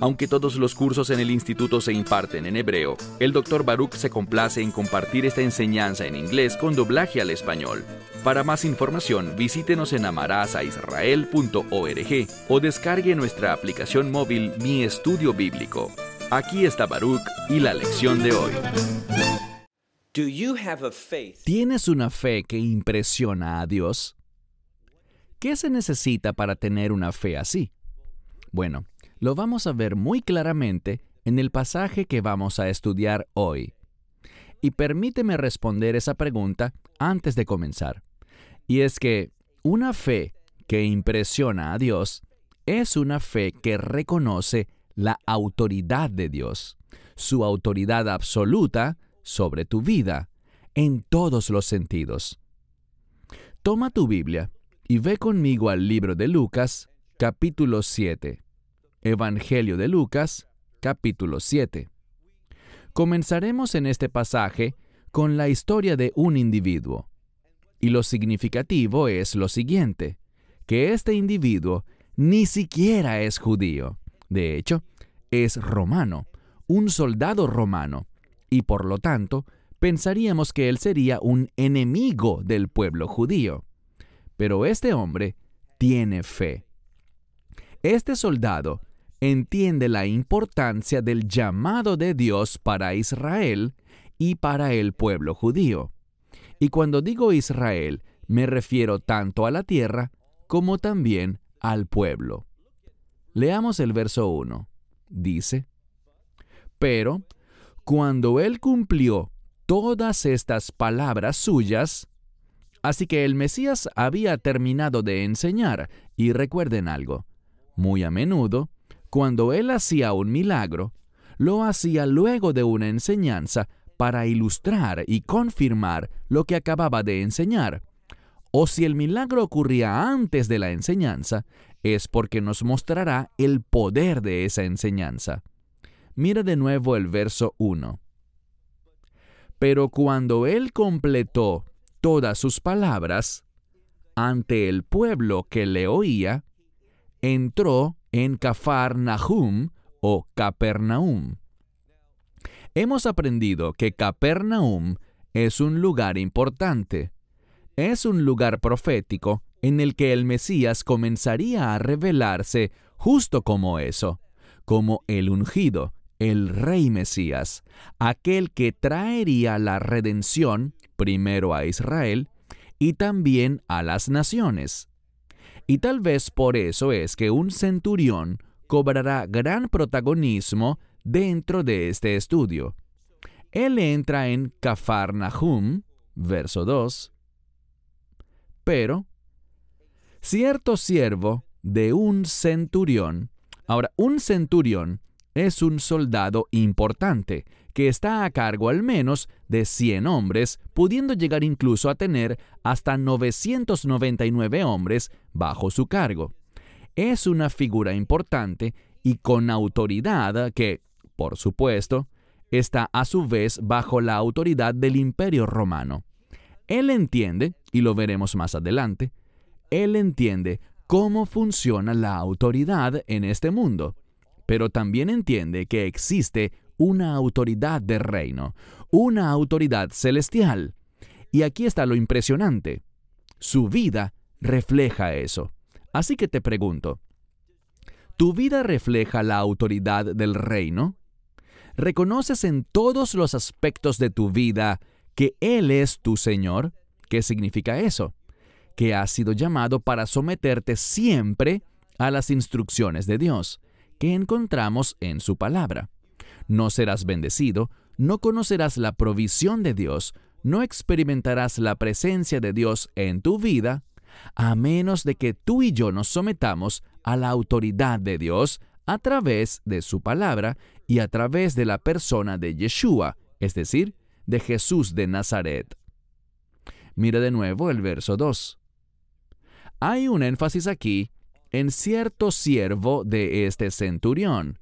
Aunque todos los cursos en el instituto se imparten en hebreo, el Dr. Baruch se complace en compartir esta enseñanza en inglés con doblaje al español. Para más información, visítenos en amarazaisrael.org o descargue nuestra aplicación móvil Mi Estudio Bíblico. Aquí está Baruch y la lección de hoy. ¿Tienes una fe que impresiona a Dios? ¿Qué se necesita para tener una fe así? Bueno, lo vamos a ver muy claramente en el pasaje que vamos a estudiar hoy. Y permíteme responder esa pregunta antes de comenzar. Y es que una fe que impresiona a Dios es una fe que reconoce la autoridad de Dios, su autoridad absoluta sobre tu vida, en todos los sentidos. Toma tu Biblia y ve conmigo al libro de Lucas, capítulo 7. Evangelio de Lucas, capítulo 7. Comenzaremos en este pasaje con la historia de un individuo. Y lo significativo es lo siguiente, que este individuo ni siquiera es judío. De hecho, es romano, un soldado romano, y por lo tanto, pensaríamos que él sería un enemigo del pueblo judío. Pero este hombre tiene fe. Este soldado entiende la importancia del llamado de Dios para Israel y para el pueblo judío. Y cuando digo Israel, me refiero tanto a la tierra como también al pueblo. Leamos el verso 1. Dice, Pero, cuando él cumplió todas estas palabras suyas, así que el Mesías había terminado de enseñar, y recuerden algo, muy a menudo, cuando él hacía un milagro, lo hacía luego de una enseñanza para ilustrar y confirmar lo que acababa de enseñar. O si el milagro ocurría antes de la enseñanza, es porque nos mostrará el poder de esa enseñanza. Mira de nuevo el verso 1. Pero cuando él completó todas sus palabras, ante el pueblo que le oía, entró en Nahum o Capernaum. Hemos aprendido que Capernaum es un lugar importante. Es un lugar profético en el que el Mesías comenzaría a revelarse justo como eso, como el ungido, el rey Mesías, aquel que traería la redención primero a Israel y también a las naciones. Y tal vez por eso es que un centurión cobrará gran protagonismo dentro de este estudio. Él entra en Cafarnahum, verso 2, pero cierto siervo de un centurión, ahora un centurión es un soldado importante que está a cargo al menos de 100 hombres, pudiendo llegar incluso a tener hasta 999 hombres bajo su cargo. Es una figura importante y con autoridad que, por supuesto, está a su vez bajo la autoridad del imperio romano. Él entiende, y lo veremos más adelante, él entiende cómo funciona la autoridad en este mundo, pero también entiende que existe una autoridad de reino, una autoridad celestial. Y aquí está lo impresionante. Su vida refleja eso. Así que te pregunto, ¿tu vida refleja la autoridad del reino? ¿Reconoces en todos los aspectos de tu vida que Él es tu Señor? ¿Qué significa eso? Que has sido llamado para someterte siempre a las instrucciones de Dios, que encontramos en su palabra no serás bendecido, no conocerás la provisión de Dios, no experimentarás la presencia de Dios en tu vida, a menos de que tú y yo nos sometamos a la autoridad de Dios a través de su palabra y a través de la persona de Yeshua, es decir, de Jesús de Nazaret. Mira de nuevo el verso 2. hay un énfasis aquí en cierto siervo de este centurión,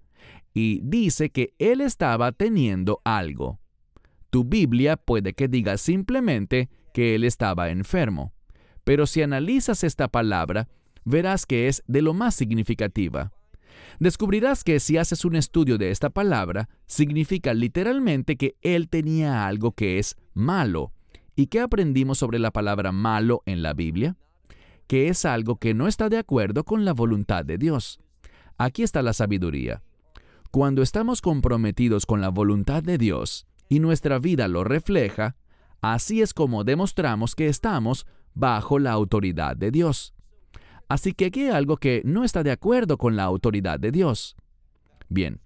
y dice que él estaba teniendo algo. Tu Biblia puede que diga simplemente que él estaba enfermo, pero si analizas esta palabra, verás que es de lo más significativa. Descubrirás que si haces un estudio de esta palabra, significa literalmente que él tenía algo que es malo. ¿Y qué aprendimos sobre la palabra malo en la Biblia? Que es algo que no está de acuerdo con la voluntad de Dios. Aquí está la sabiduría. Cuando estamos comprometidos con la voluntad de Dios y nuestra vida lo refleja, así es como demostramos que estamos bajo la autoridad de Dios. Así que aquí hay algo que no está de acuerdo con la autoridad de Dios. Bien,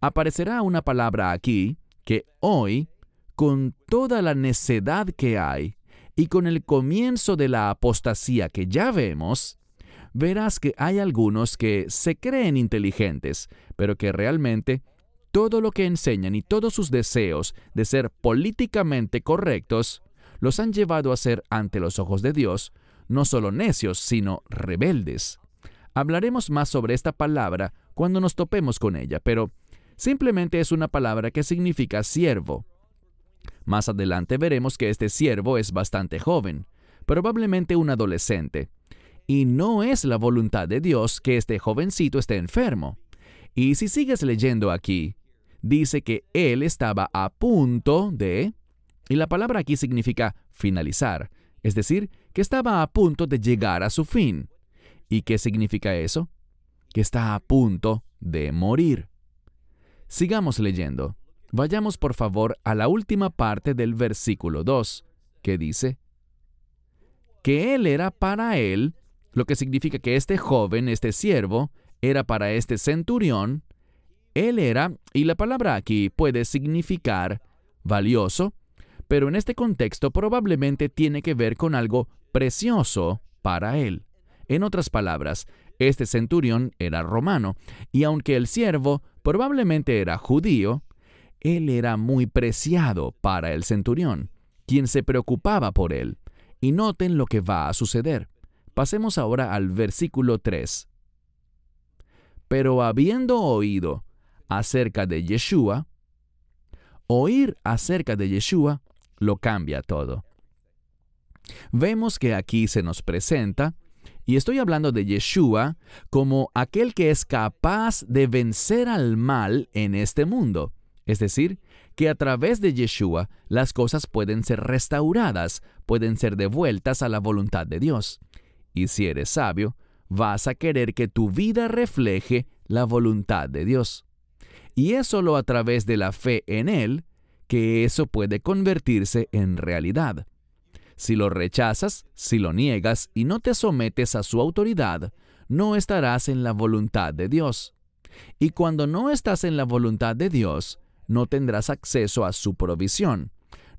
aparecerá una palabra aquí que hoy, con toda la necedad que hay y con el comienzo de la apostasía que ya vemos, verás que hay algunos que se creen inteligentes, pero que realmente todo lo que enseñan y todos sus deseos de ser políticamente correctos los han llevado a ser ante los ojos de Dios no solo necios, sino rebeldes. Hablaremos más sobre esta palabra cuando nos topemos con ella, pero simplemente es una palabra que significa siervo. Más adelante veremos que este siervo es bastante joven, probablemente un adolescente, y no es la voluntad de Dios que este jovencito esté enfermo. Y si sigues leyendo aquí, dice que él estaba a punto de... Y la palabra aquí significa finalizar, es decir, que estaba a punto de llegar a su fin. ¿Y qué significa eso? Que está a punto de morir. Sigamos leyendo. Vayamos por favor a la última parte del versículo 2, que dice, que él era para él, lo que significa que este joven, este siervo, era para este centurión, él era, y la palabra aquí puede significar valioso, pero en este contexto probablemente tiene que ver con algo precioso para él. En otras palabras, este centurión era romano, y aunque el siervo probablemente era judío, él era muy preciado para el centurión, quien se preocupaba por él. Y noten lo que va a suceder. Pasemos ahora al versículo 3. Pero habiendo oído acerca de Yeshua, oír acerca de Yeshua lo cambia todo. Vemos que aquí se nos presenta, y estoy hablando de Yeshua como aquel que es capaz de vencer al mal en este mundo. Es decir, que a través de Yeshua las cosas pueden ser restauradas, pueden ser devueltas a la voluntad de Dios. Y si eres sabio, vas a querer que tu vida refleje la voluntad de Dios. Y es solo a través de la fe en Él que eso puede convertirse en realidad. Si lo rechazas, si lo niegas y no te sometes a su autoridad, no estarás en la voluntad de Dios. Y cuando no estás en la voluntad de Dios, no tendrás acceso a su provisión.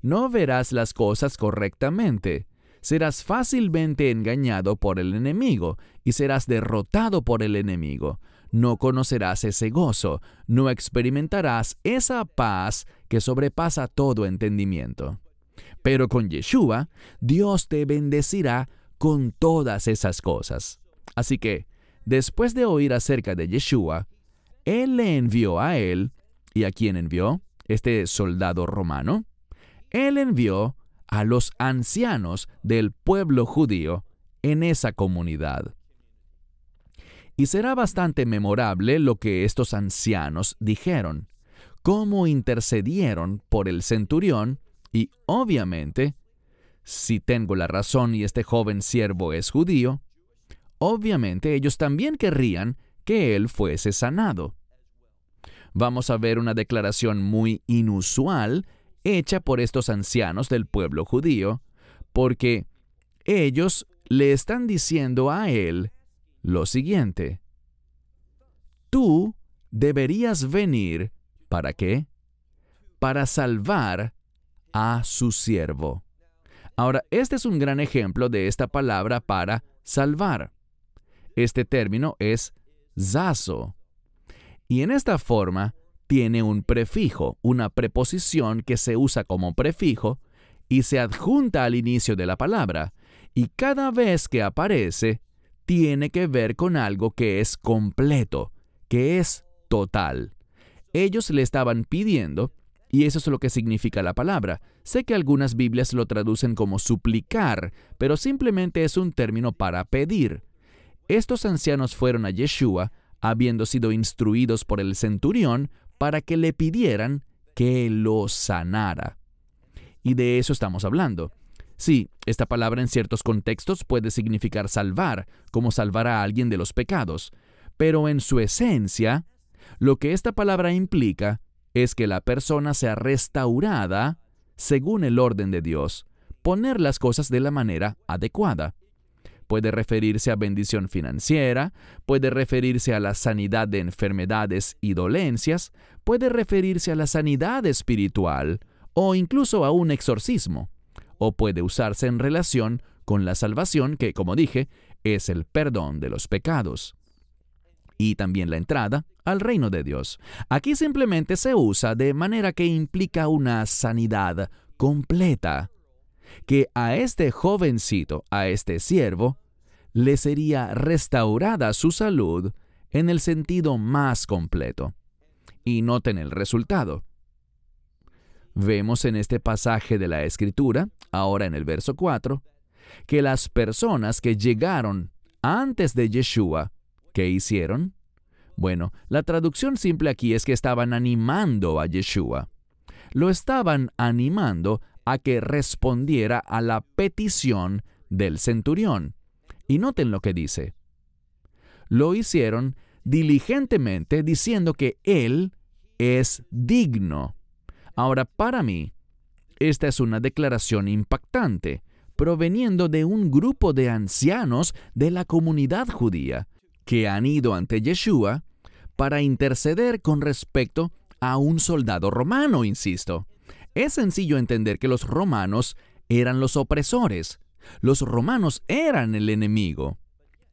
No verás las cosas correctamente. Serás fácilmente engañado por el enemigo y serás derrotado por el enemigo. No conocerás ese gozo, no experimentarás esa paz que sobrepasa todo entendimiento. Pero con Yeshua, Dios te bendecirá con todas esas cosas. Así que, después de oír acerca de Yeshua, Él le envió a él, ¿y a quién envió? Este soldado romano. Él envió a los ancianos del pueblo judío en esa comunidad. Y será bastante memorable lo que estos ancianos dijeron, cómo intercedieron por el centurión y obviamente, si tengo la razón y este joven siervo es judío, obviamente ellos también querrían que él fuese sanado. Vamos a ver una declaración muy inusual hecha por estos ancianos del pueblo judío, porque ellos le están diciendo a él lo siguiente. Tú deberías venir, ¿para qué? Para salvar a su siervo. Ahora, este es un gran ejemplo de esta palabra para salvar. Este término es zazo. Y en esta forma tiene un prefijo, una preposición que se usa como prefijo y se adjunta al inicio de la palabra, y cada vez que aparece, tiene que ver con algo que es completo, que es total. Ellos le estaban pidiendo, y eso es lo que significa la palabra. Sé que algunas Biblias lo traducen como suplicar, pero simplemente es un término para pedir. Estos ancianos fueron a Yeshua, habiendo sido instruidos por el centurión, para que le pidieran que lo sanara. Y de eso estamos hablando. Sí, esta palabra en ciertos contextos puede significar salvar, como salvar a alguien de los pecados, pero en su esencia, lo que esta palabra implica es que la persona sea restaurada según el orden de Dios, poner las cosas de la manera adecuada. Puede referirse a bendición financiera, puede referirse a la sanidad de enfermedades y dolencias, puede referirse a la sanidad espiritual o incluso a un exorcismo, o puede usarse en relación con la salvación que, como dije, es el perdón de los pecados y también la entrada al reino de Dios. Aquí simplemente se usa de manera que implica una sanidad completa, que a este jovencito, a este siervo, le sería restaurada su salud en el sentido más completo. Y noten el resultado. Vemos en este pasaje de la Escritura, ahora en el verso 4, que las personas que llegaron antes de Yeshua ¿Qué hicieron? Bueno, la traducción simple aquí es que estaban animando a Yeshua. Lo estaban animando a que respondiera a la petición del centurión. Y noten lo que dice. Lo hicieron diligentemente diciendo que Él es digno. Ahora, para mí, esta es una declaración impactante, proveniendo de un grupo de ancianos de la comunidad judía, que han ido ante Yeshua para interceder con respecto a un soldado romano, insisto. Es sencillo entender que los romanos eran los opresores, los romanos eran el enemigo.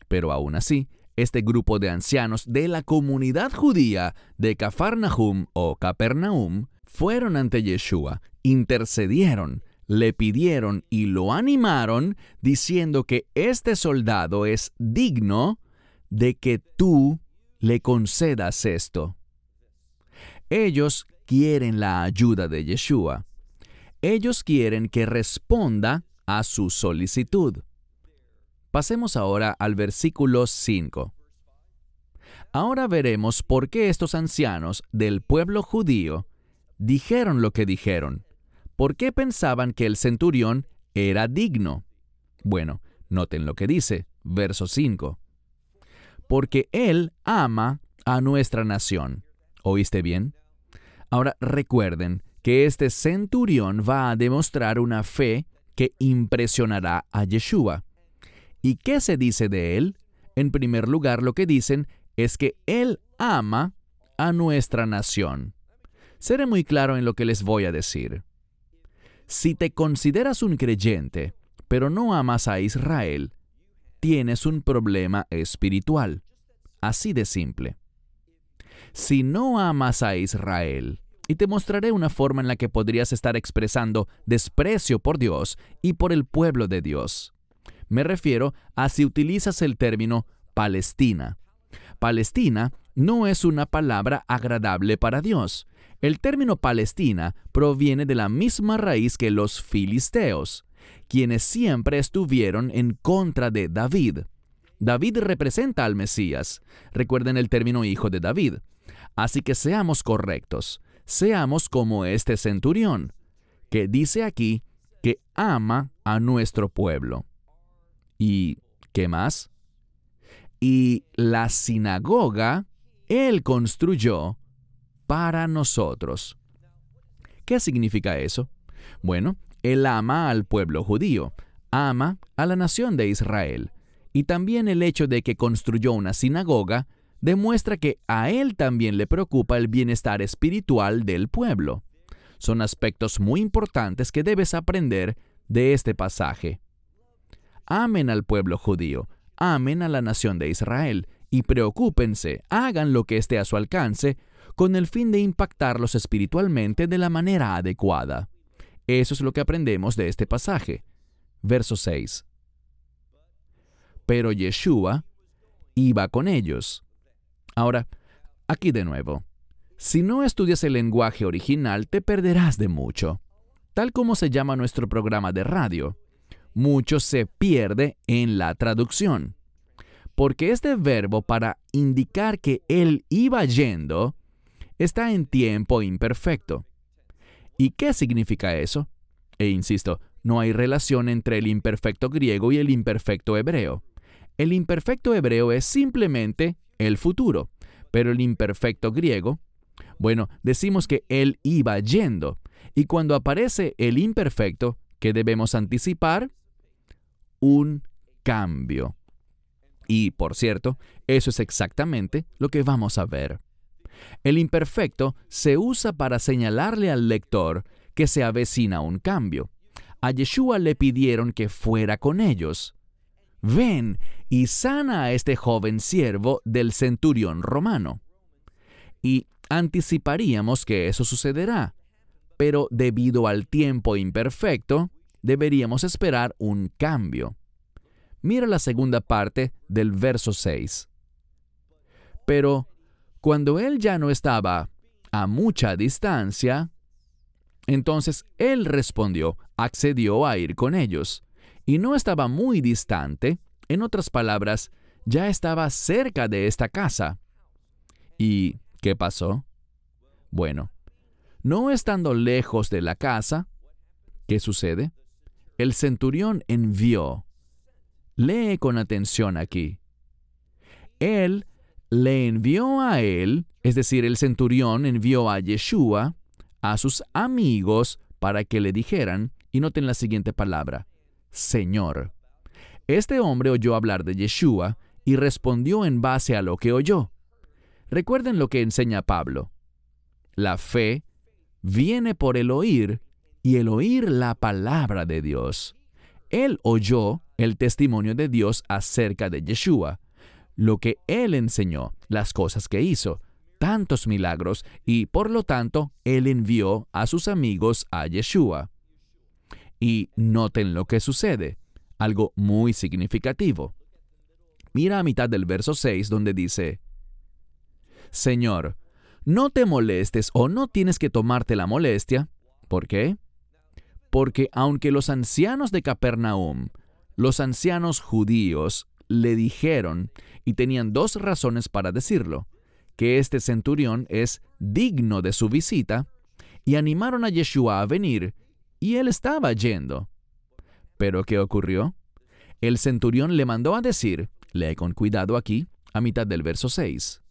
Pero aún así, este grupo de ancianos de la comunidad judía de Cafarnahum o Capernaum fueron ante Yeshua, intercedieron, le pidieron y lo animaron diciendo que este soldado es digno de que tú le concedas esto. Ellos quieren la ayuda de Yeshua. Ellos quieren que responda a su solicitud. Pasemos ahora al versículo 5. Ahora veremos por qué estos ancianos del pueblo judío dijeron lo que dijeron. ¿Por qué pensaban que el centurión era digno? Bueno, noten lo que dice, verso 5 porque Él ama a nuestra nación. ¿Oíste bien? Ahora recuerden que este centurión va a demostrar una fe que impresionará a Yeshua. ¿Y qué se dice de él? En primer lugar, lo que dicen es que él ama a nuestra nación. Seré muy claro en lo que les voy a decir. Si te consideras un creyente, pero no amas a Israel, tienes un problema espiritual. Así de simple. Si no amas a Israel, y te mostraré una forma en la que podrías estar expresando desprecio por Dios y por el pueblo de Dios. Me refiero a si utilizas el término Palestina. Palestina no es una palabra agradable para Dios. El término Palestina proviene de la misma raíz que los filisteos quienes siempre estuvieron en contra de David. David representa al Mesías. Recuerden el término hijo de David. Así que seamos correctos, seamos como este centurión, que dice aquí que ama a nuestro pueblo. ¿Y qué más? Y la sinagoga él construyó para nosotros. ¿Qué significa eso? Bueno, él ama al pueblo judío, ama a la nación de Israel. Y también el hecho de que construyó una sinagoga demuestra que a él también le preocupa el bienestar espiritual del pueblo. Son aspectos muy importantes que debes aprender de este pasaje. Amen al pueblo judío, amen a la nación de Israel, y preocúpense, hagan lo que esté a su alcance, con el fin de impactarlos espiritualmente de la manera adecuada. Eso es lo que aprendemos de este pasaje. Verso 6. pero Yeshua iba con ellos. Ahora, aquí de nuevo. Si no estudias el lenguaje original, te perderás de mucho. Tal como se llama nuestro programa de radio, mucho se pierde en la traducción. Porque este verbo para indicar que él iba yendo está en tiempo imperfecto. ¿Y qué significa eso? E insisto, no hay relación entre el imperfecto griego y el imperfecto hebreo. El imperfecto hebreo es simplemente el futuro, pero el imperfecto griego, bueno, decimos que él iba yendo. Y cuando aparece el imperfecto, ¿qué debemos anticipar? Un cambio. Y, por cierto, eso es exactamente lo que vamos a ver. El imperfecto se usa para señalarle al lector que se avecina un cambio. A Yeshua le pidieron que fuera con ellos. Ven y sana a este joven siervo del centurión romano. Y anticiparíamos que eso sucederá, pero debido al tiempo imperfecto, deberíamos esperar un cambio. Mira la segunda parte del verso 6. Pero cuando él ya no estaba a mucha distancia, entonces él respondió, accedió a ir con ellos, y no estaba muy distante, en otras palabras, ya estaba cerca de esta casa. ¿Y qué pasó? Bueno, no estando lejos de la casa, ¿qué sucede? El centurión envió Lee con atención aquí. Él le envió a él, es decir, el centurión envió a Yeshua, a sus amigos, para que le dijeran, y noten la siguiente palabra, Señor. Este hombre oyó hablar de Yeshua y respondió en base a lo que oyó. Recuerden lo que enseña Pablo. La fe viene por el oír y el oír la palabra de Dios. Él oyó el testimonio de Dios acerca de Yeshua, lo que Él enseñó, las cosas que hizo, tantos milagros, y por lo tanto Él envió a sus amigos a Yeshua. Y noten lo que sucede, algo muy significativo. Mira a mitad del verso 6 donde dice, Señor, no te molestes o no tienes que tomarte la molestia. ¿Por qué? Porque aunque los ancianos de Capernaum los ancianos judíos le dijeron, y tenían dos razones para decirlo, que este centurión es digno de su visita, y animaron a Yeshua a venir, y él estaba yendo. Pero ¿qué ocurrió? El centurión le mandó a decir, lee con cuidado aquí, a mitad del verso 6,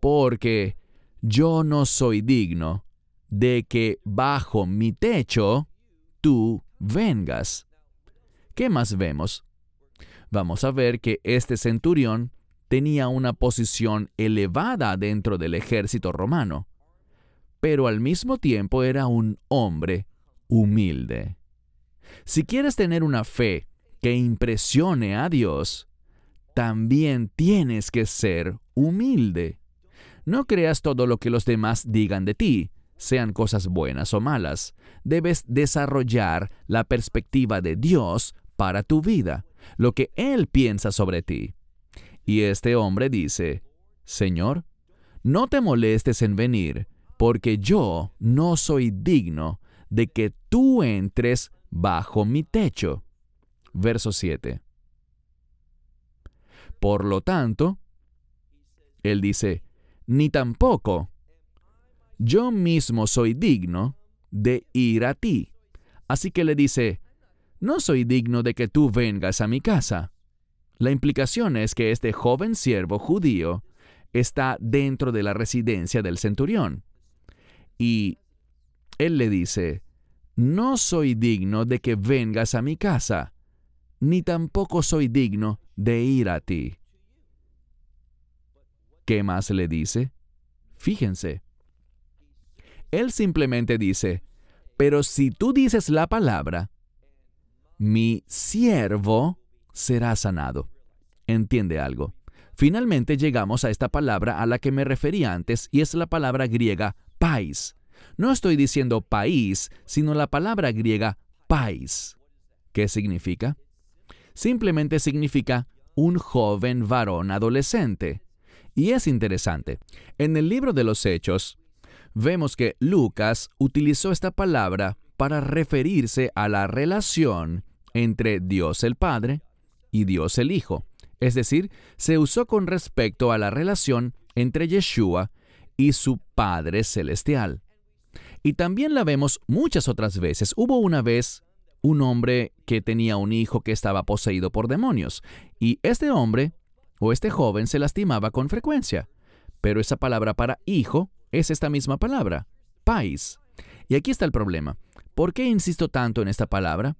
porque yo no soy digno de que bajo mi techo tú vengas. ¿Qué más vemos? Vamos a ver que este centurión tenía una posición elevada dentro del ejército romano, pero al mismo tiempo era un hombre humilde. Si quieres tener una fe que impresione a Dios, también tienes que ser humilde. No creas todo lo que los demás digan de ti, sean cosas buenas o malas. Debes desarrollar la perspectiva de Dios para tu vida, lo que Él piensa sobre ti. Y este hombre dice, Señor, no te molestes en venir, porque yo no soy digno de que tú entres bajo mi techo. Verso 7. Por lo tanto, él dice, ni tampoco yo mismo soy digno de ir a ti. Así que le dice, no soy digno de que tú vengas a mi casa. La implicación es que este joven siervo judío está dentro de la residencia del centurión. Y él le dice, no soy digno de que vengas a mi casa, ni tampoco soy digno de ir a ti. ¿Qué más le dice? Fíjense. Él simplemente dice, pero si tú dices la palabra, mi siervo será sanado. ¿Entiende algo? Finalmente llegamos a esta palabra a la que me referí antes y es la palabra griega pais. No estoy diciendo país, sino la palabra griega pais. ¿Qué significa? simplemente significa un joven varón adolescente. Y es interesante. En el libro de los Hechos, vemos que Lucas utilizó esta palabra para referirse a la relación entre Dios el Padre y Dios el Hijo. Es decir, se usó con respecto a la relación entre Yeshua y su Padre Celestial. Y también la vemos muchas otras veces. Hubo una vez un hombre que tenía un hijo que estaba poseído por demonios, y este hombre o este joven se lastimaba con frecuencia. Pero esa palabra para hijo es esta misma palabra, pais. Y aquí está el problema. ¿Por qué insisto tanto en esta palabra?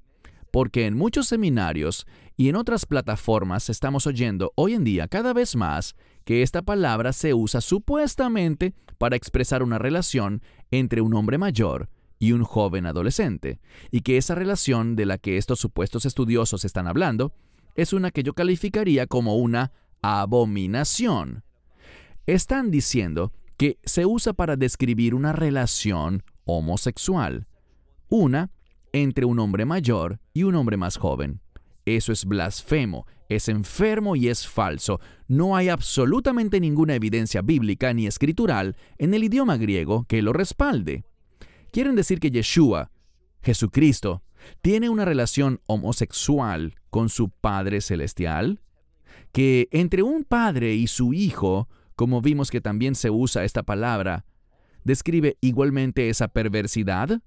Porque en muchos seminarios y en otras plataformas estamos oyendo hoy en día cada vez más que esta palabra se usa supuestamente para expresar una relación entre un hombre mayor y un joven adolescente, y que esa relación de la que estos supuestos estudiosos están hablando es una que yo calificaría como una abominación. Están diciendo que se usa para describir una relación homosexual, una entre un hombre mayor y un hombre más joven. Eso es blasfemo, es enfermo y es falso. No hay absolutamente ninguna evidencia bíblica ni escritural en el idioma griego que lo respalde. Quieren decir que Yeshua, Jesucristo, tiene una relación homosexual con su Padre Celestial? ¿Que entre un padre y su hijo, como vimos que también se usa esta palabra, describe igualmente esa perversidad?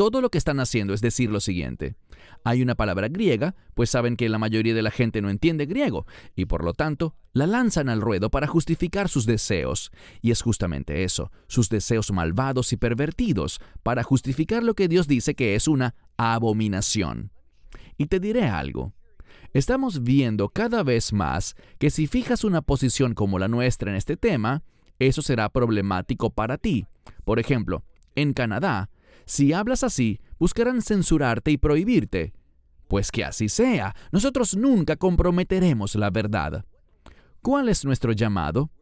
Todo lo que están haciendo es decir lo siguiente. Hay una palabra griega, pues saben que la mayoría de la gente no entiende griego, y por lo tanto la lanzan al ruedo para justificar sus deseos. Y es justamente eso, sus deseos malvados y pervertidos, para justificar lo que Dios dice que es una abominación. Y te diré algo. Estamos viendo cada vez más que si fijas una posición como la nuestra en este tema, eso será problemático para ti. Por ejemplo, en Canadá, si hablas así, buscarán censurarte y prohibirte. Pues que así sea, nosotros nunca comprometeremos la verdad. ¿Cuál es nuestro llamado?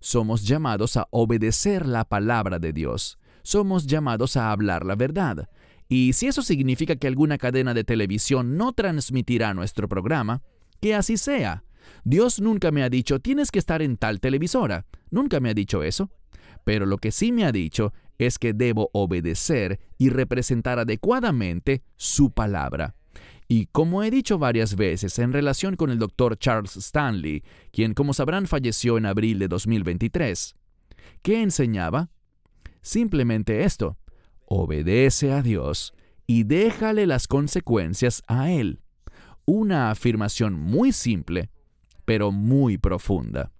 Somos llamados a obedecer la palabra de Dios. Somos llamados a hablar la verdad. Y si eso significa que alguna cadena de televisión no transmitirá nuestro programa, que así sea. Dios nunca me ha dicho tienes que estar en tal televisora. Nunca me ha dicho eso. Pero lo que sí me ha dicho es que debo obedecer y representar adecuadamente su palabra. Y como he dicho varias veces en relación con el doctor Charles Stanley, quien como sabrán falleció en abril de 2023, ¿qué enseñaba? Simplemente esto, obedece a Dios y déjale las consecuencias a Él. Una afirmación muy simple, pero muy profunda.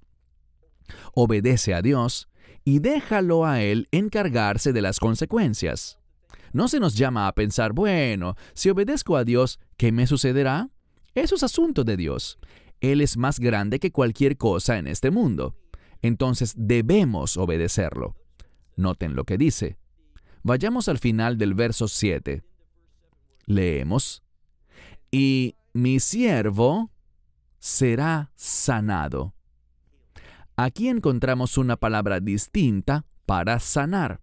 Obedece a Dios y déjalo a Él encargarse de las consecuencias. No se nos llama a pensar, bueno, si obedezco a Dios, ¿qué me sucederá? Eso es asunto de Dios. Él es más grande que cualquier cosa en este mundo. Entonces debemos obedecerlo. Noten lo que dice. Vayamos al final del verso 7. Leemos. Y mi siervo será sanado. Aquí encontramos una palabra distinta para sanar.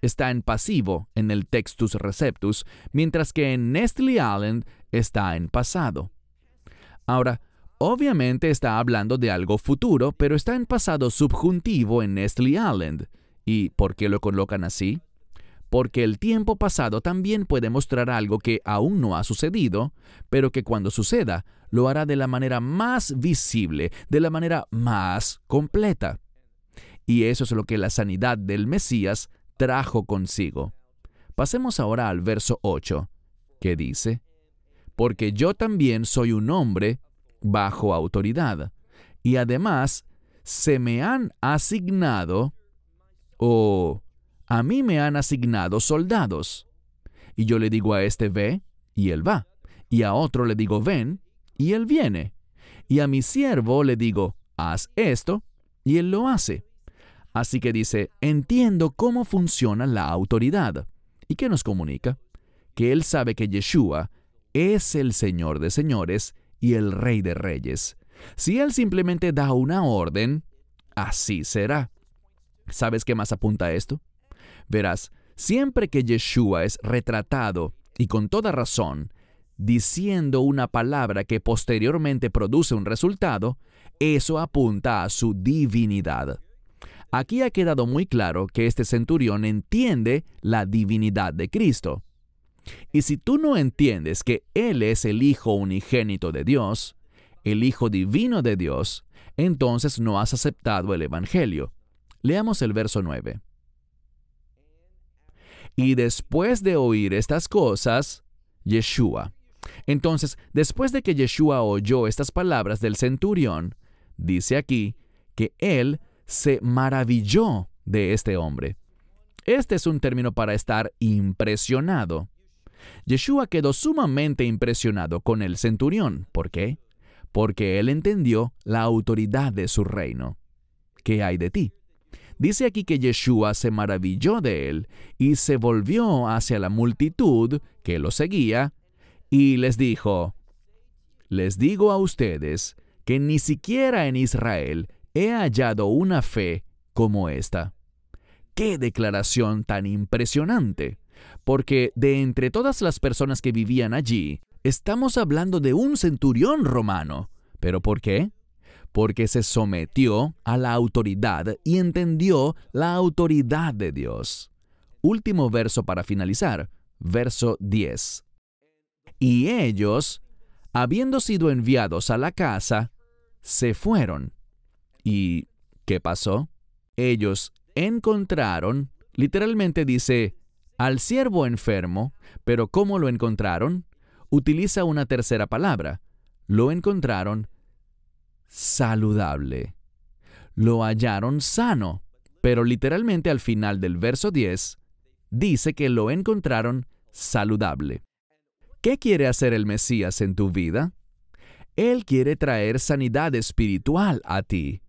Está en pasivo en el Textus Receptus, mientras que en Nestle Island está en pasado. Ahora, obviamente está hablando de algo futuro, pero está en pasado subjuntivo en Nestle Island. ¿Y por qué lo colocan así? Porque el tiempo pasado también puede mostrar algo que aún no ha sucedido, pero que cuando suceda lo hará de la manera más visible, de la manera más completa. Y eso es lo que la sanidad del Mesías trajo consigo. Pasemos ahora al verso 8, que dice, Porque yo también soy un hombre bajo autoridad, y además se me han asignado, o a mí me han asignado soldados. Y yo le digo a este ve, y él va, y a otro le digo ven, y él viene. Y a mi siervo le digo, haz esto, y él lo hace. Así que dice, entiendo cómo funciona la autoridad. ¿Y qué nos comunica? Que él sabe que Yeshua es el Señor de señores y el Rey de reyes. Si él simplemente da una orden, así será. ¿Sabes qué más apunta esto? Verás, siempre que Yeshua es retratado, y con toda razón, diciendo una palabra que posteriormente produce un resultado, eso apunta a su divinidad. Aquí ha quedado muy claro que este centurión entiende la divinidad de Cristo. Y si tú no entiendes que Él es el Hijo unigénito de Dios, el Hijo divino de Dios, entonces no has aceptado el Evangelio. Leamos el verso 9. Y después de oír estas cosas, Yeshua. Entonces, después de que Yeshua oyó estas palabras del centurión, dice aquí que él se maravilló de este hombre. Este es un término para estar impresionado. Yeshua quedó sumamente impresionado con el centurión. ¿Por qué? Porque él entendió la autoridad de su reino. ¿Qué hay de ti? Dice aquí que Yeshua se maravilló de él y se volvió hacia la multitud que lo seguía y les dijo, Les digo a ustedes que ni siquiera en Israel he hallado una fe como esta. ¡Qué declaración tan impresionante! Porque de entre todas las personas que vivían allí, estamos hablando de un centurión romano. ¿Pero por qué? Porque se sometió a la autoridad y entendió la autoridad de Dios. Último verso para finalizar, verso 10. Y ellos, habiendo sido enviados a la casa, se fueron ¿Y qué pasó? Ellos encontraron, literalmente dice, al siervo enfermo, pero ¿cómo lo encontraron? Utiliza una tercera palabra. Lo encontraron saludable. Lo hallaron sano, pero literalmente al final del verso 10 dice que lo encontraron saludable. ¿Qué quiere hacer el Mesías en tu vida? Él quiere traer sanidad espiritual a ti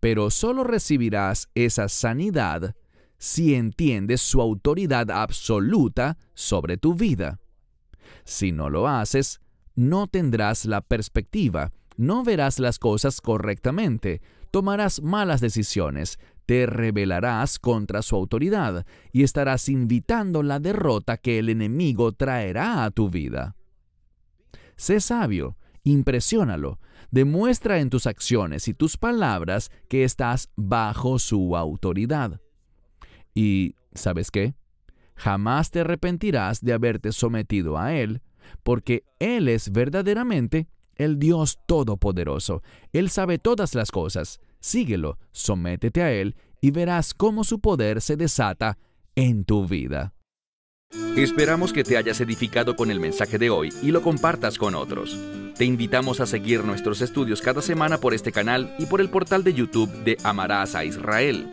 pero solo recibirás esa sanidad si entiendes su autoridad absoluta sobre tu vida. Si no lo haces, no tendrás la perspectiva, no verás las cosas correctamente, tomarás malas decisiones, te rebelarás contra su autoridad y estarás invitando la derrota que el enemigo traerá a tu vida. Sé sabio, impresiónalo, Demuestra en tus acciones y tus palabras que estás bajo su autoridad. Y, ¿sabes qué? Jamás te arrepentirás de haberte sometido a Él, porque Él es verdaderamente el Dios Todopoderoso. Él sabe todas las cosas. Síguelo, sométete a Él y verás cómo su poder se desata en tu vida. Esperamos que te hayas edificado con el mensaje de hoy y lo compartas con otros. Te invitamos a seguir nuestros estudios cada semana por este canal y por el portal de YouTube de Amarás a Israel.